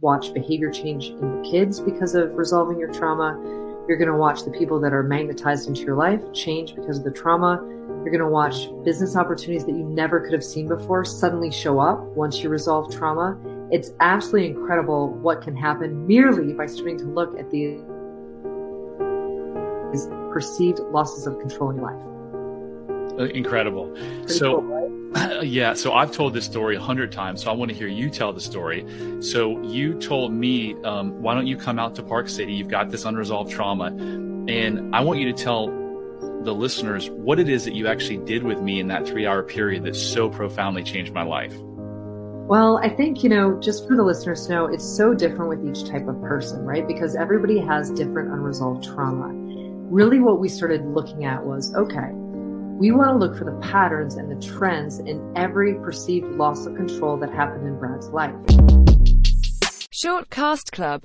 watch behavior change in the kids because of resolving your trauma. You're going to watch the people that are magnetized into your life change because of the trauma. You're going to watch business opportunities that you never could have seen before suddenly show up once you resolve trauma. It's absolutely incredible what can happen merely by starting to look at these perceived losses of control in your life. Incredible. Pretty so, cool, right? yeah. So I've told this story a hundred times. So I want to hear you tell the story. So you told me, um, why don't you come out to Park City? You've got this unresolved trauma, and I want you to tell the listeners what it is that you actually did with me in that three-hour period that so profoundly changed my life. Well, I think, you know, just for the listeners to know, it's so different with each type of person, right? Because everybody has different unresolved trauma. Really, what we started looking at was okay, we want to look for the patterns and the trends in every perceived loss of control that happened in Brad's life. Shortcast Club